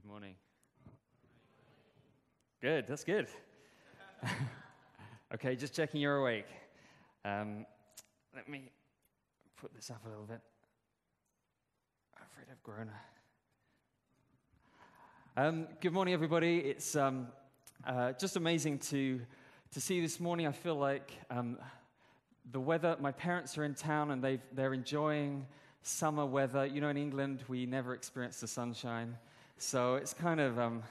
Good morning. Good, that's good. okay, just checking you're awake. Um, let me put this up a little bit. I'm afraid I've grown. Um, good morning, everybody. It's um, uh, just amazing to, to see this morning. I feel like um, the weather, my parents are in town and they've, they're enjoying summer weather. You know, in England, we never experience the sunshine. So it's kind of, um,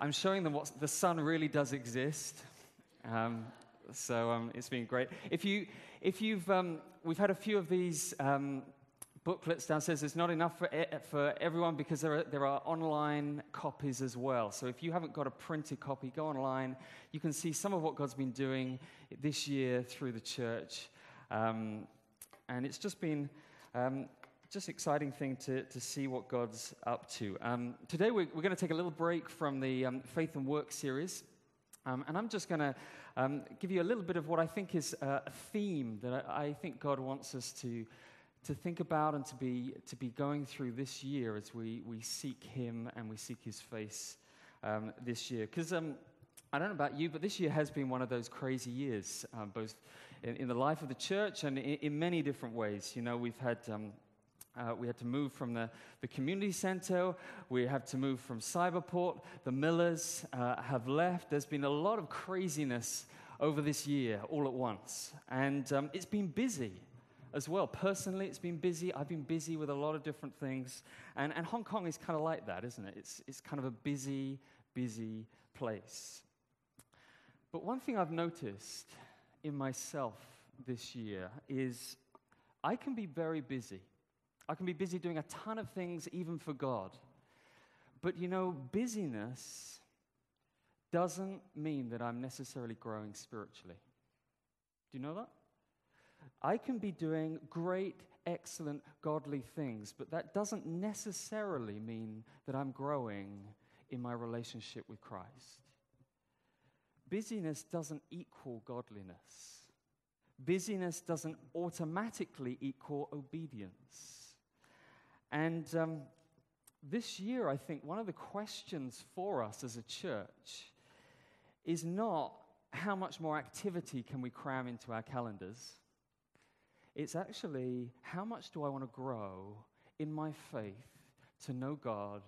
I'm showing them what the sun really does exist. Um, so um, it's been great. If, you, if you've, um, we've had a few of these um, booklets downstairs. There's not enough for, for everyone because there are, there are online copies as well. So if you haven't got a printed copy, go online. You can see some of what God's been doing this year through the church. Um, and it's just been um, just exciting thing to, to see what God's up to. Um, today, we're, we're going to take a little break from the um, Faith and Work series. Um, and I'm just going to um, give you a little bit of what I think is a theme that I, I, think God wants us to, to think about and to be, to be going through this year as we, we seek Him and we seek His face um, this year. Because um, I don't know about you, but this year has been one of those crazy years, both in, in, the life of the church and in, in, many different ways. You know, we've had uh, we had to move from the, the community center. We had to move from Cyberport. The Millers uh, have left. There's been a lot of craziness over this year all at once. And um, it's been busy as well. Personally, it's been busy. I've been busy with a lot of different things. And, and Hong Kong is kind of like that, isn't it? It's, it's kind of a busy, busy place. But one thing I've noticed in myself this year is I can be very busy. I can be busy doing a ton of things, even for God. But you know, busyness doesn't mean that I'm necessarily growing spiritually. Do you know that? I can be doing great, excellent, godly things, but that doesn't necessarily mean that I'm growing in my relationship with Christ. Busyness doesn't equal godliness. Busyness doesn't automatically equal obedience. And um, this year, I think one of the questions for us as a church is not how much more activity can we cram into our calendars. It's actually how much do I want to grow in my faith to know God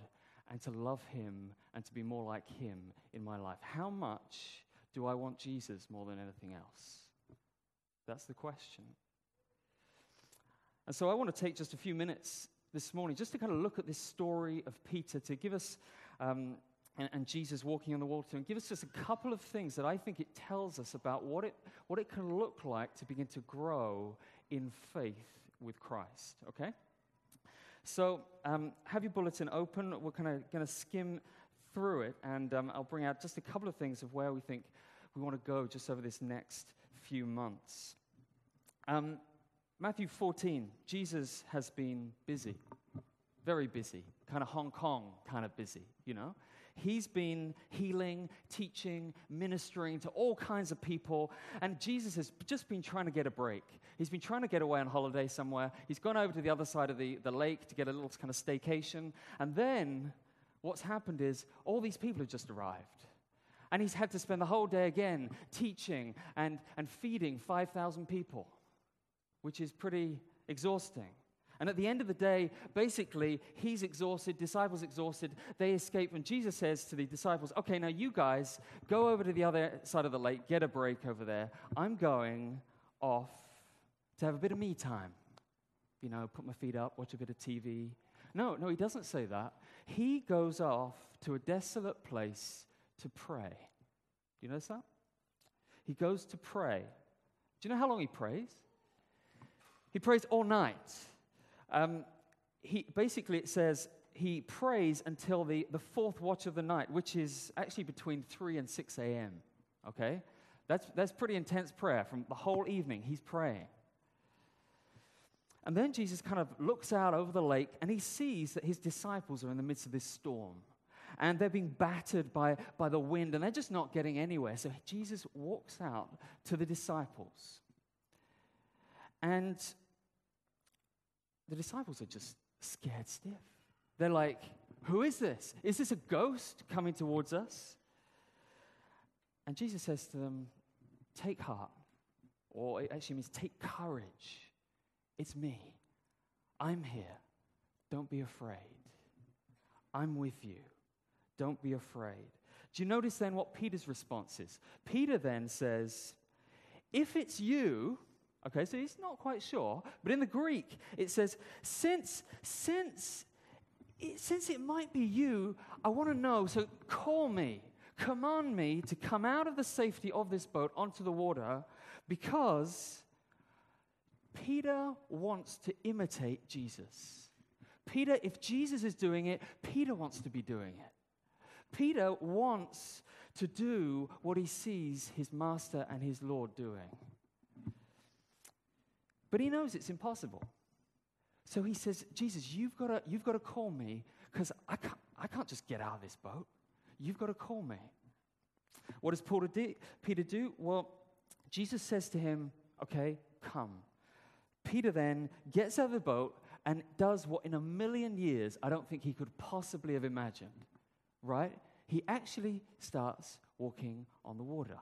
and to love Him and to be more like Him in my life? How much do I want Jesus more than anything else? That's the question. And so I want to take just a few minutes this morning just to kind of look at this story of Peter, to give us, um, and, and, Jesus walking on the water, and give us just a couple of things that I think it tells us about what it, what it can look like to begin to grow in faith with Christ, okay? So, um, have your bulletin open. We're kind of going to skim through it, and um, I'll bring out just a couple of things of where we think we want to go just over this next few months. Um, Matthew 14, Jesus has been busy, very busy, kind of Hong Kong kind of busy, you know. He's been healing, teaching, ministering to all kinds of people, and Jesus has just been trying to get a break. He's been trying to get away on holiday somewhere. He's gone over to the other side of the, the lake to get a little kind of staycation, and then what's happened is all these people have just arrived. And he's had to spend the whole day again teaching and, and feeding 5,000 people which is pretty exhausting. And at the end of the day, basically, he's exhausted, disciples exhausted, they escape. And Jesus says to the disciples, Okay, now you guys go over to the other side of the lake, get a break over there. I'm going off to have a bit of me time. You know, put my feet up, watch a bit of TV. No, no, he doesn't say that. He goes off to a desolate place to pray. Do you notice that? He goes to pray. Do you know how long he prays? He prays all night. Um, he, basically, it says he prays until the, the fourth watch of the night, which is actually between 3 and 6 a.m. Okay? That's, that's pretty intense prayer from the whole evening. He's praying. And then Jesus kind of looks out over the lake and he sees that his disciples are in the midst of this storm. And they're being battered by, by the wind and they're just not getting anywhere. So Jesus walks out to the disciples. And the disciples are just scared stiff. They're like, Who is this? Is this a ghost coming towards us? And Jesus says to them, Take heart, or it actually means take courage. It's me. I'm here. Don't be afraid. I'm with you. Don't be afraid. Do you notice then what Peter's response is? Peter then says, If it's you, okay, so he's not quite sure, but in the Greek it says, Since, since, it, since it might be you, I want to know, so call me command me to come out of the safety of this boat onto the water because Peter wants to imitate Jesus. Peter, if Jesus is doing it, Peter wants to be doing it. Peter wants to do what he sees his master and his Lord doing. But he knows it's impossible. So he says, Jesus, you've got to, you've got to call me because I can't, I can't just get out of this boat. You've got to call me. What does Peter do? Well, Jesus says to him, Okay, come. Peter then gets out of the boat and does what in a million years I don't think he could possibly have imagined, right? He actually starts walking on the water.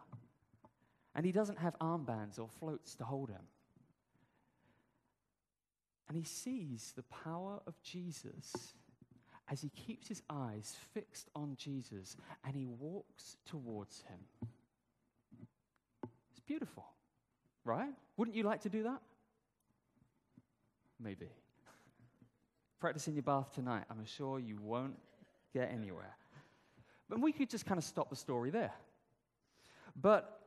And he doesn't have armbands or floats to hold him. And he sees the power of Jesus as he keeps his eyes fixed on Jesus and he walks towards him. It's beautiful, right? Wouldn't you like to do that? Maybe. Practice in your bath tonight. I'm sure you won't get anywhere. But we could just kind of stop the story there. But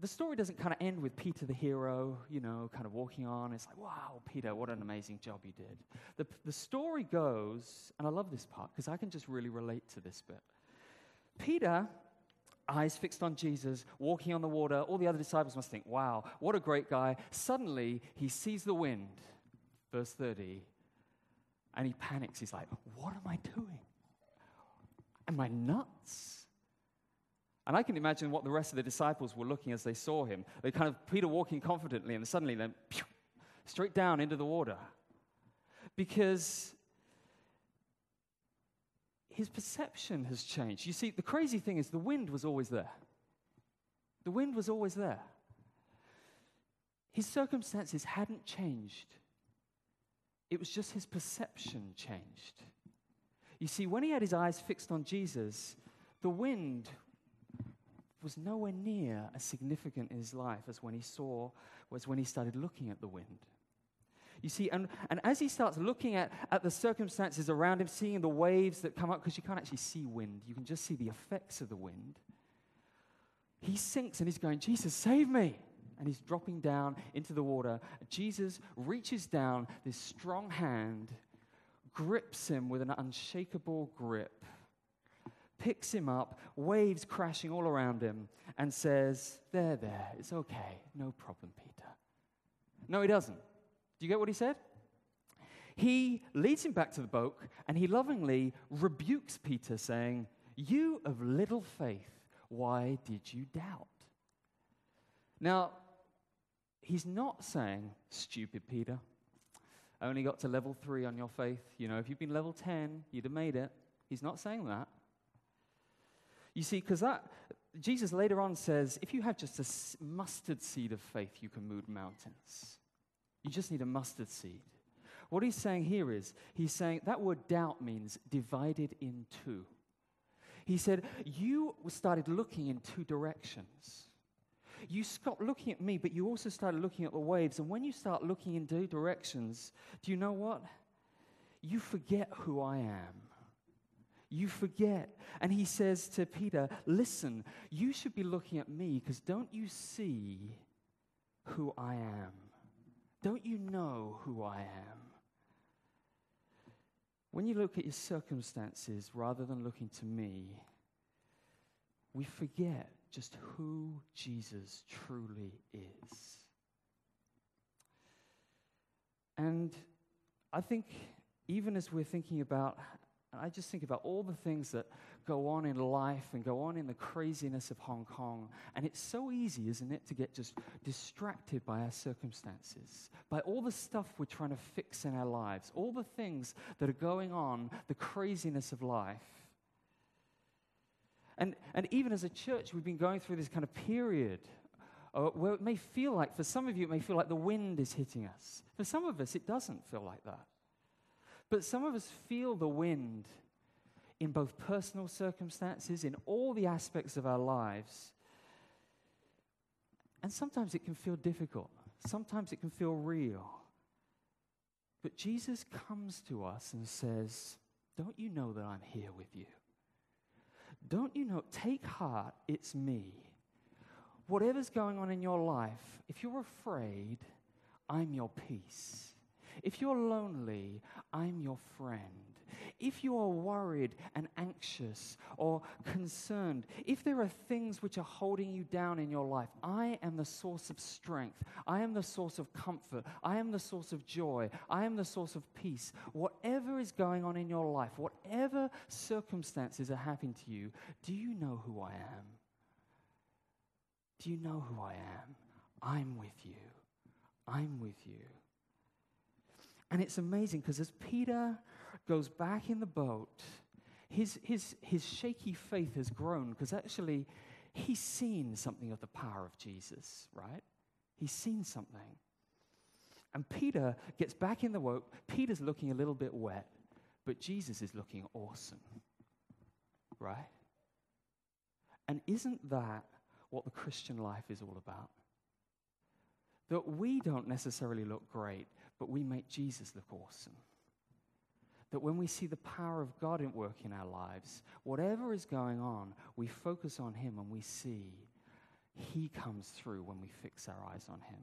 the story doesn't kind of end with Peter the hero, you know, kind of walking on. It's like, wow, Peter, what an amazing job you did. The, the story goes, and I love this part because I can just really relate to this bit. Peter, eyes fixed on Jesus, walking on the water. All the other disciples must think, wow, what a great guy. Suddenly, he sees the wind, verse 30, and he panics. He's like, what am I doing? Am I nuts? And I can imagine what the rest of the disciples were looking as they saw him. They kind of, Peter walking confidently, and suddenly then, pew, straight down into the water. Because his perception has changed. You see, the crazy thing is the wind was always there. The wind was always there. His circumstances hadn't changed, it was just his perception changed. You see, when he had his eyes fixed on Jesus, the wind was nowhere near as significant in his life as when he saw, was when he started looking at the wind. You see, and, and as he starts looking at, at the circumstances around him, seeing the waves that come up, because you can't actually see wind, you can just see the effects of the wind, he sinks and he's going, Jesus, save me. And he's dropping down into the water. Jesus reaches down, this strong hand grips him with an unshakable grip picks him up, waves crashing all around him, and says, There, there, it's okay, no problem, Peter. No, he doesn't. Do you get what he said? He leads him back to the boat and he lovingly rebukes Peter, saying, You of little faith, why did you doubt? Now, he's not saying, Stupid Peter, only got to level three on your faith. You know, if you'd been level 10, you'd have made it. He's not saying that. You see, because that, Jesus later on says, if you have just a mustard seed of faith, you can move mountains. You just need a mustard seed. What he's saying here is, he's saying that word doubt means divided in two. He said, You started looking in two directions. You stopped looking at me, but you also started looking at the waves. And when you start looking in two directions, do you know what? You forget who I am you forget. And he says to Peter, Listen, you should be looking at me because don't you see who I am? Don't you know who I am? When you look at your circumstances rather than looking to me, we forget just who Jesus truly is. And I think even as we're thinking about And I just think about all the things that go on in life and go on in the craziness of Hong Kong. And it's so easy, isn't it, to get just distracted by our circumstances, by all the stuff we're trying to fix in our lives, all the things that are going on, the craziness of life. And, and even as a church, we've been going through this kind of period uh, where it may feel like, for some of you, it may feel like the wind is hitting us. For some of us, it doesn't feel like that. But some of us feel the wind in both personal circumstances, in all the aspects of our lives. And sometimes it can feel difficult, sometimes it can feel real. But Jesus comes to us and says, Don't you know that I'm here with you? Don't you know? Take heart, it's me. Whatever's going on in your life, if you're afraid, I'm your peace. If you're lonely, I'm your friend. If you are worried and anxious or concerned, if there are things which are holding you down in your life, I am the source of strength. I am the source of comfort. I am the source of joy. I am the source of peace. Whatever is going on in your life, whatever circumstances are happening to you, do you know who I am? Do you know who I am? I'm with you. I'm with you. And it's amazing because as Peter goes back in the boat, his, his, his shaky faith has grown because actually he's seen something of the power of Jesus, right? He's seen something. And Peter gets back in the boat. Peter's looking a little bit wet, but Jesus is looking awesome, right? And isn't that what the Christian life is all about? That we don't necessarily look great, but we make Jesus look awesome. That when we see the power of God at work in our lives, whatever is going on, we focus on Him and we see He comes through when we fix our eyes on Him.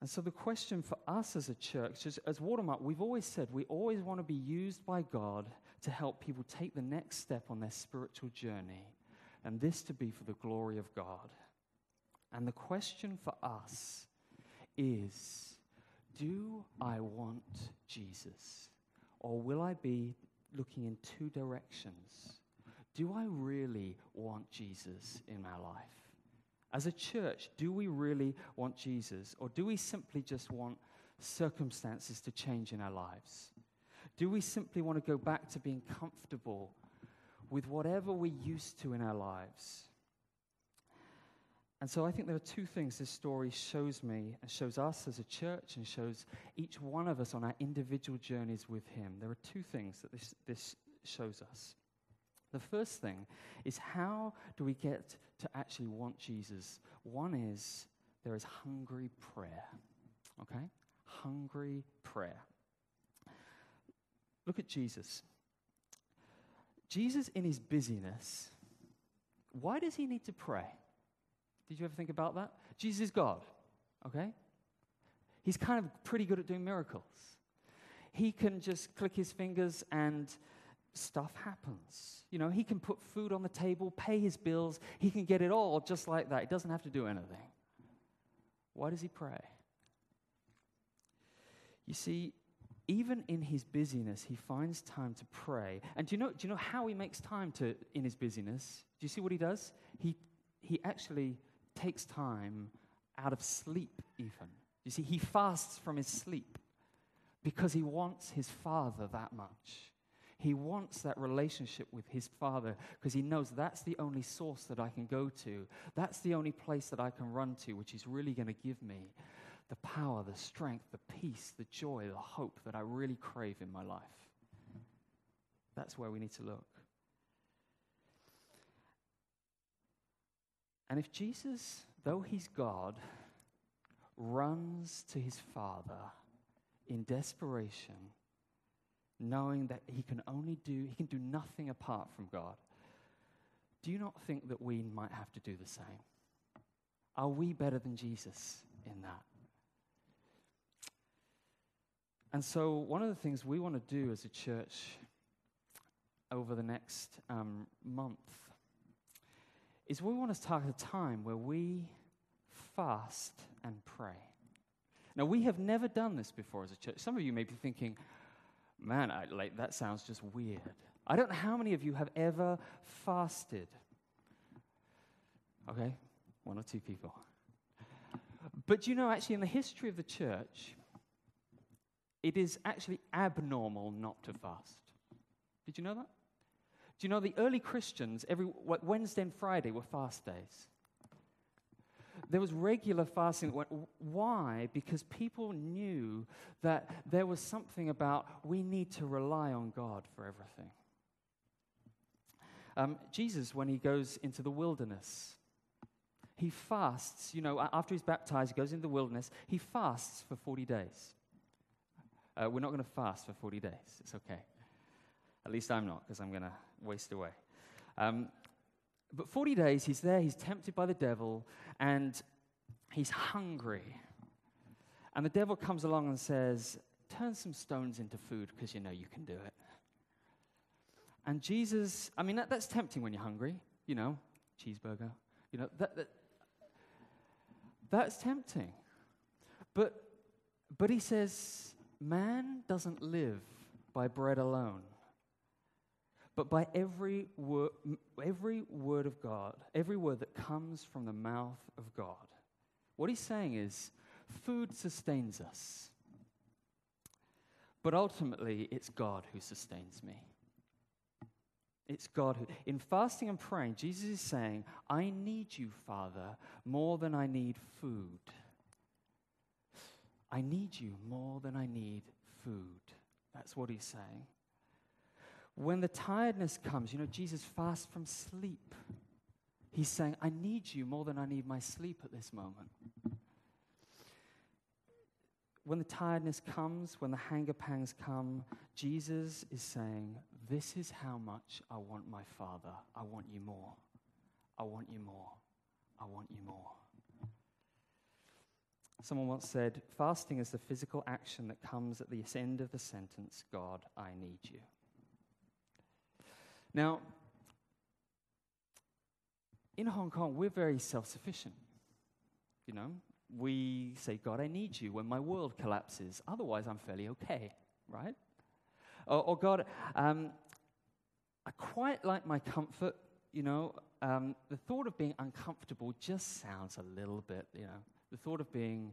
And so, the question for us as a church, as, as Watermark, we've always said we always want to be used by God to help people take the next step on their spiritual journey, and this to be for the glory of God. And the question for us is Do I want Jesus? Or will I be looking in two directions? Do I really want Jesus in my life? As a church, do we really want Jesus? Or do we simply just want circumstances to change in our lives? Do we simply want to go back to being comfortable with whatever we're used to in our lives? And so I think there are two things this story shows me and shows us as a church and shows each one of us on our individual journeys with Him. There are two things that this, this shows us. The first thing is how do we get to actually want Jesus? One is there is hungry prayer. Okay? Hungry prayer. Look at Jesus. Jesus, in his busyness, why does he need to pray? Did you ever think about that? Jesus is God, okay? He's kind of pretty good at doing miracles. He can just click his fingers and stuff happens. You know, he can put food on the table, pay his bills, he can get it all just like that. He doesn't have to do anything. Why does he pray? You see, even in his busyness, he finds time to pray. And do you know, do you know how he makes time to in his busyness? Do you see what he does? He, he actually takes time out of sleep, even. You see, he fasts from his sleep because he wants his father that much. He wants that relationship with his father because he knows that's the only source that I can go to. That's the only place that I can run to, which is really going to give me the power, the strength, the peace, the joy, the hope that I really crave in my life. That's where we need to look. And if Jesus, though he's God, runs to his Father in desperation, knowing that he can only do, he can do nothing apart from God, do you not think that we might have to do the same? Are we better than Jesus in that? And so, one of the things we want to do as a church over the next um, month is we want to target a time where we fast and pray. Now, we have never done this before as a church. Some of you may be thinking, Man, I, like that sounds just weird. I don't know how many of you have ever fasted. Okay, one or two people. But you know, actually, in the history of the church, it is actually abnormal not to fast. Did you know that? Do you know the early Christians, every Wednesday and Friday were fast days? There was regular fasting. Why? Because people knew that there was something about we need to rely on God for everything. Um, Jesus, when he goes into the wilderness, he fasts. You know, after he's baptized, he goes into the wilderness. He fasts for 40 days. Uh, we're not going to fast for 40 days. It's okay. At least I'm not, because I'm going to waste away. Um, but 40 days, he's there, he's tempted by the devil, and he's hungry. And the devil comes along and says, Turn some stones into food because you know you can do it. And Jesus, I mean, that, that's tempting when you're hungry, you know, cheeseburger, you know, that, that that's tempting. But, but he says, Man doesn't live by bread alone, but by every word, every word of God, every word that comes from the mouth of God. What he's saying is, food sustains us, but ultimately it's God who sustains me. It's God who, in fasting and praying, Jesus is saying, I need you, Father, more than I need food. I need you more than I need food. That's what he's saying. When the tiredness comes, you know, Jesus fasts from sleep. He's saying, I need you more than I need my sleep at this moment. When the tiredness comes, when the hanger pangs come, Jesus is saying, This is how much I want my Father. I want you more. I want you more. I want you more. Someone once said, Fasting is the physical action that comes at the end of the sentence, God, I need you. Now, in Hong Kong, we're very self sufficient. You know, we say, God, I need you when my world collapses. Otherwise, I'm fairly okay, right? Or, or God, um, I quite like my comfort. You know, um, the thought of being uncomfortable just sounds a little bit, you know, the thought of being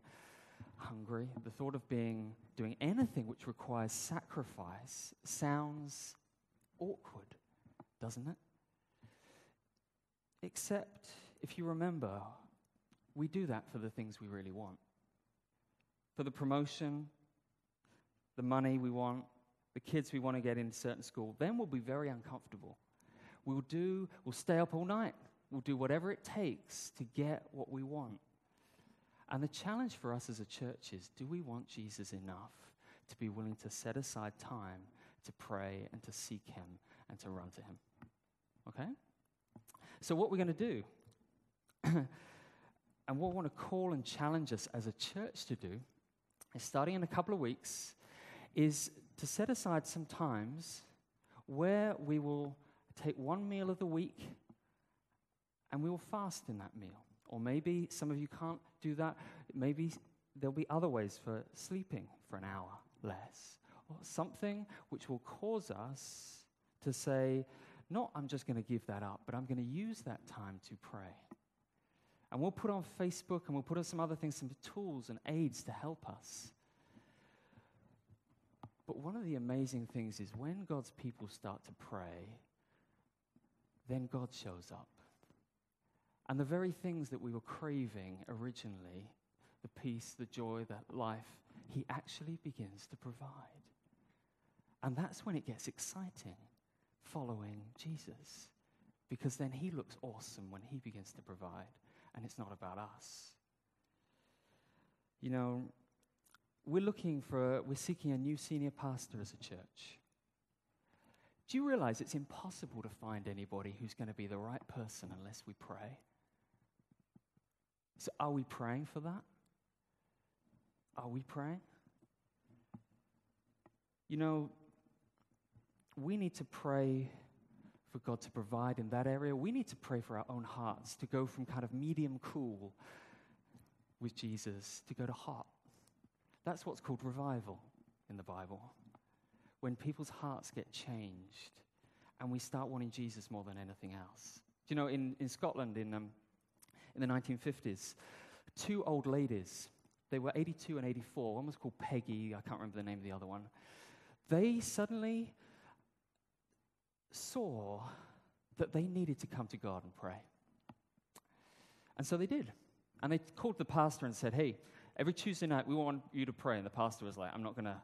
hungry, the thought of being doing anything which requires sacrifice sounds awkward, doesn't it? Except if you remember, we do that for the things we really want. For the promotion, the money we want, the kids we want to get into certain school, then we'll be very uncomfortable. We'll do, we'll stay up all night. We'll do whatever it takes to get what we want. And the challenge for us as a church is do we want Jesus enough to be willing to set aside time to pray and to seek Him and to run to Him? Okay? So, what we're going to do, and what I want to call and challenge us as a church to do, is starting in a couple of weeks, is to set aside some times where we will take one meal of the week and we will fast in that meal. Or maybe some of you can't do that. Maybe there'll be other ways for sleeping for an hour less. Or something which will cause us to say, not I'm just going to give that up, but I'm going to use that time to pray. And we'll put on Facebook and we'll put on some other things, some tools and aids to help us. But one of the amazing things is when God's people start to pray, then God shows up. And the very things that we were craving originally the peace, the joy, the life He actually begins to provide. And that's when it gets exciting following Jesus. Because then He looks awesome when He begins to provide, and it's not about us. You know, we're looking for, we're seeking a new senior pastor as a church. Do you realize it's impossible to find anybody who's going to be the right person unless we pray? So, are we praying for that? Are we praying? You know, we need to pray for God to provide in that area. We need to pray for our own hearts to go from kind of medium cool with Jesus to go to hot. That's what's called revival in the Bible when people's hearts get changed and we start wanting Jesus more than anything else. Do you know, in, in Scotland in, um, in the 1950s, two old ladies, they were 82 and 84, one was called Peggy, I can't remember the name of the other one. They suddenly saw that they needed to come to God and pray. And so they did. And they called the pastor and said, Hey, every Tuesday night we want you to pray. And the pastor was like, I'm not going to,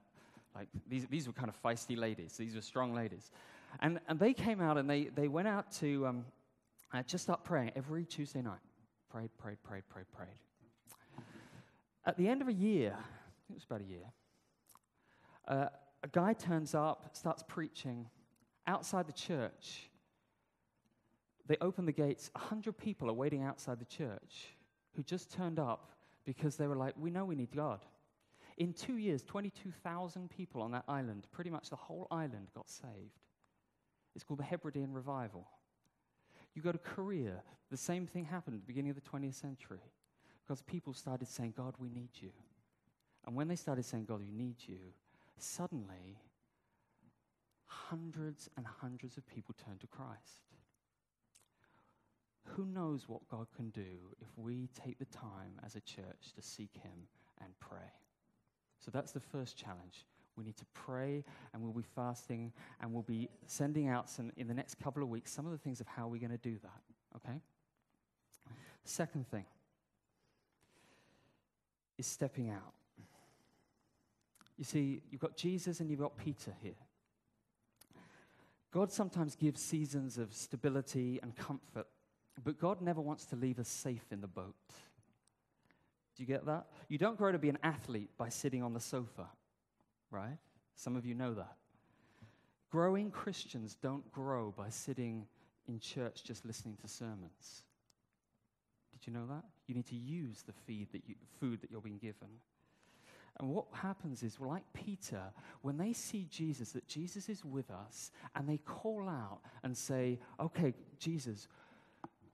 like, these, these were kind of feisty ladies. These were strong ladies. And, and they came out and they, they went out to um, uh, just start praying every Tuesday night. Prayed, prayed, prayed, prayed, prayed. At the end of a year, it was about a year, uh, a guy turns up, starts preaching outside the church. They open the gates. A hundred people are waiting outside the church who just turned up because they were like, We know we need God. In two years, 22,000 people on that island, pretty much the whole island, got saved. It's called the Hebridean Revival. You go to Korea, the same thing happened at the beginning of the 20th century because people started saying, God, we need you. And when they started saying, God, we need you, suddenly hundreds and hundreds of people turned to Christ. Who knows what God can do if we take the time as a church to seek Him and pray? So that's the first challenge. We need to pray, and we'll be fasting, and we'll be sending out some, in the next couple of weeks some of the things of how we're going to do that. Okay? Second thing is stepping out. You see, you've got Jesus and you've got Peter here. God sometimes gives seasons of stability and comfort but God never wants to leave us safe in the boat. Do you get that? You don't grow to be an athlete by sitting on the sofa, right? Some of you know that. Growing Christians don't grow by sitting in church just listening to sermons. Did you know that? You need to use the feed that you, food that you're being given. And what happens is, like Peter, when they see Jesus, that Jesus is with us, and they call out and say, Okay, Jesus,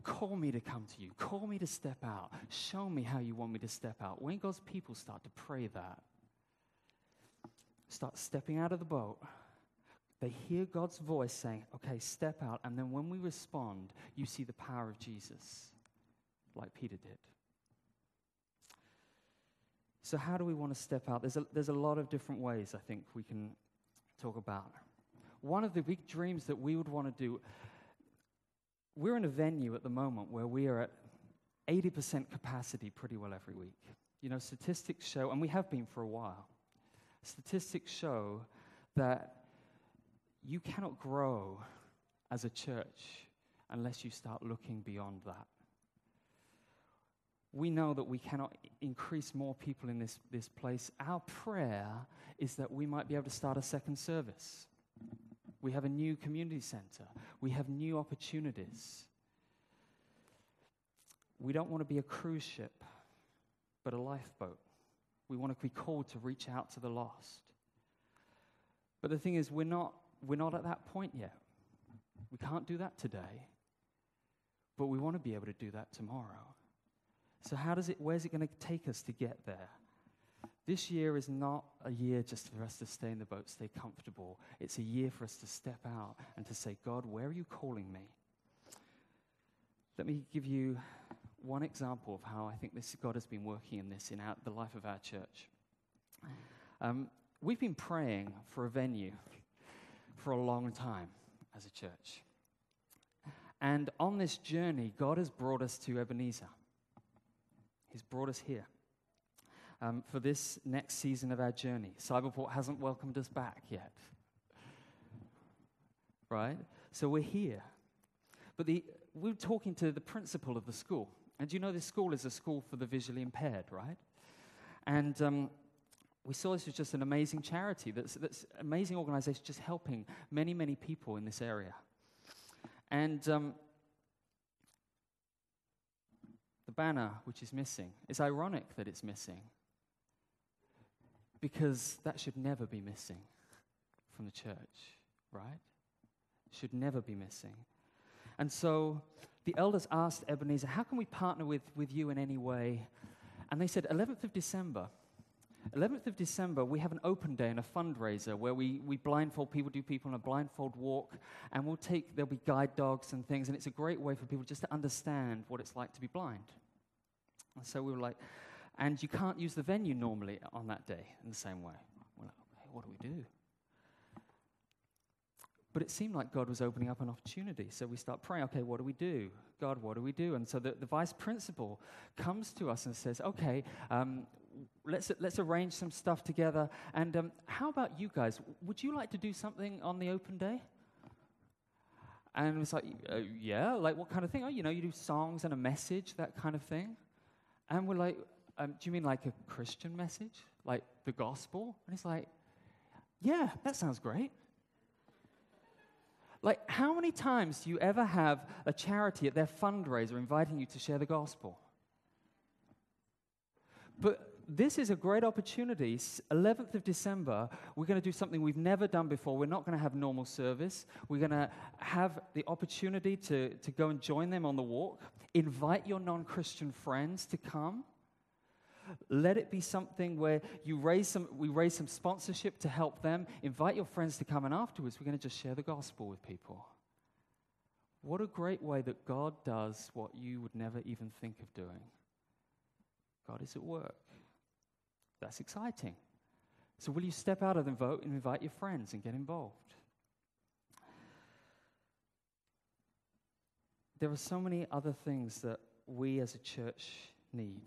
Call me to come to you. Call me to step out. Show me how you want me to step out. When God's people start to pray that, start stepping out of the boat, they hear God's voice saying, okay, step out. And then when we respond, you see the power of Jesus, like Peter did. So, how do we want to step out? There's a, there's a lot of different ways I think we can talk about. One of the big dreams that we would want to do we're in a venue at the moment where we are at 80% capacity pretty well every week. You know, statistics show, and we have been for a while, statistics show that you cannot grow as a church unless you start looking beyond that. We know that we cannot increase more people in this, this place. Our prayer is that we might be able to start a second service. We have a new community center. We have new opportunities. We don't want to be a cruise ship, but a lifeboat. We want to be called to reach out to the lost. But the thing is, we're not, we're not at that point yet. We can't do that today, but we want to be able to do that tomorrow. So, how does it, where's it going to take us to get there? This year is not a year just for us to stay in the boat, stay comfortable. It's a year for us to step out and to say, God, where are you calling me? Let me give you one example of how I think this God has been working in this in our, the life of our church. Um, we've been praying for a venue for a long time as a church. And on this journey, God has brought us to Ebenezer. He's brought us here um, for this next season of our journey. Cyberport hasn't welcomed us back yet. Right? So we're here. But the, we're talking to the principal of the school. And you know this school is a school for the visually impaired, right? And um, we saw this was just an amazing charity, that's, that's amazing organization just helping many, many people in this area. And um, the banner, which is missing, it's ironic that it's missing because that should never be missing from the church, right? Should never be missing. And so the elders asked Ebenezer, How can we partner with, with you in any way? And they said, 11th of December, 11th of December, we have an open day and a fundraiser where we, we blindfold people, do people on a blindfold walk, and we'll take, there'll be guide dogs and things, and it's a great way for people just to understand what it's like to be blind. And so we were like, and you can't use the venue normally on that day in the same way. We're like, what do we do? But it seemed like God was opening up an opportunity. So we start praying, okay, what do we do? God, what do we do? And so the, the vice principal comes to us and says, okay, um, let's, let's arrange some stuff together. And um, how about you guys? Would you like to do something on the open day? And it was like, uh, yeah, like what kind of thing? Oh, you know, you do songs and a message, that kind of thing. And we're like, um, do you mean like a Christian message? Like the gospel? And he's like, yeah, that sounds great. Like, how many times do you ever have a charity at their fundraiser inviting you to share the gospel? But this is a great opportunity. 11th of December, we're going to do something we've never done before. We're not going to have normal service. We're going to have the opportunity to, to go and join them on the walk. Invite your non Christian friends to come. Let it be something where you raise some, we raise some sponsorship to help them. Invite your friends to come, and afterwards, we're going to just share the gospel with people. What a great way that God does what you would never even think of doing. God is at work. That's exciting. So, will you step out of the vote and invite your friends and get involved? There are so many other things that we as a church need.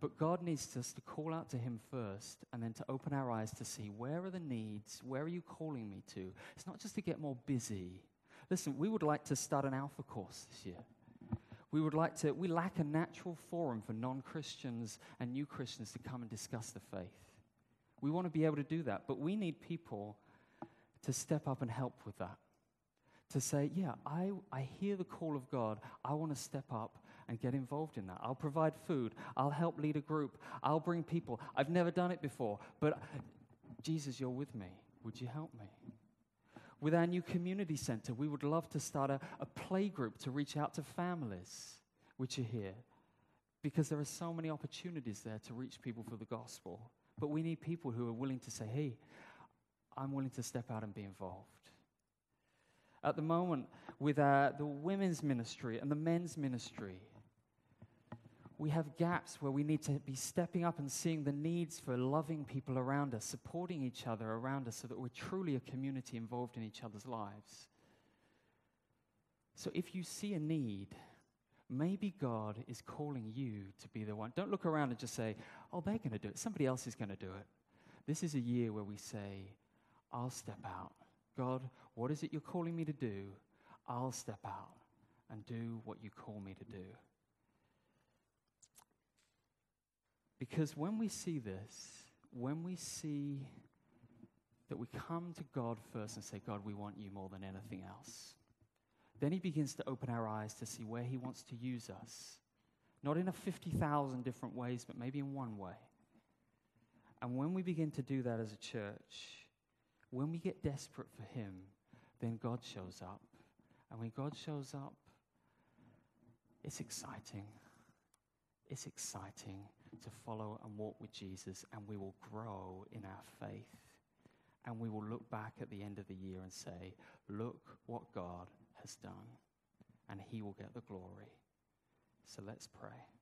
But God needs us to call out to Him first and then to open our eyes to see where are the needs? Where are you calling me to? It's not just to get more busy. Listen, we would like to start an Alpha course this year. We would like to, we lack a natural forum for non Christians and new Christians to come and discuss the faith. We want to be able to do that, but we need people to step up and help with that. To say, yeah, I, I hear the call of God. I want to step up and get involved in that. I'll provide food. I'll help lead a group. I'll bring people. I've never done it before, but Jesus, you're with me. Would you help me? With our new community center, we would love to start a, a play group to reach out to families which are here because there are so many opportunities there to reach people for the gospel. But we need people who are willing to say, hey, I'm willing to step out and be involved. At the moment, with uh, the women's ministry and the men's ministry, we have gaps where we need to be stepping up and seeing the needs for loving people around us, supporting each other around us, so that we're truly a community involved in each other's lives. So if you see a need, maybe God is calling you to be the one. Don't look around and just say, oh, they're going to do it. Somebody else is going to do it. This is a year where we say, I'll step out. God, what is it you're calling me to do? I'll step out and do what you call me to do. Because when we see this, when we see that we come to God first and say, God, we want you more than anything else, then He begins to open our eyes to see where He wants to use us. Not in a 50,000 different ways, but maybe in one way. And when we begin to do that as a church, when we get desperate for Him, then God shows up. And when God shows up, it's exciting. It's exciting to follow and walk with Jesus, and we will grow in our faith. And we will look back at the end of the year and say, Look what God has done, and He will get the glory. So let's pray.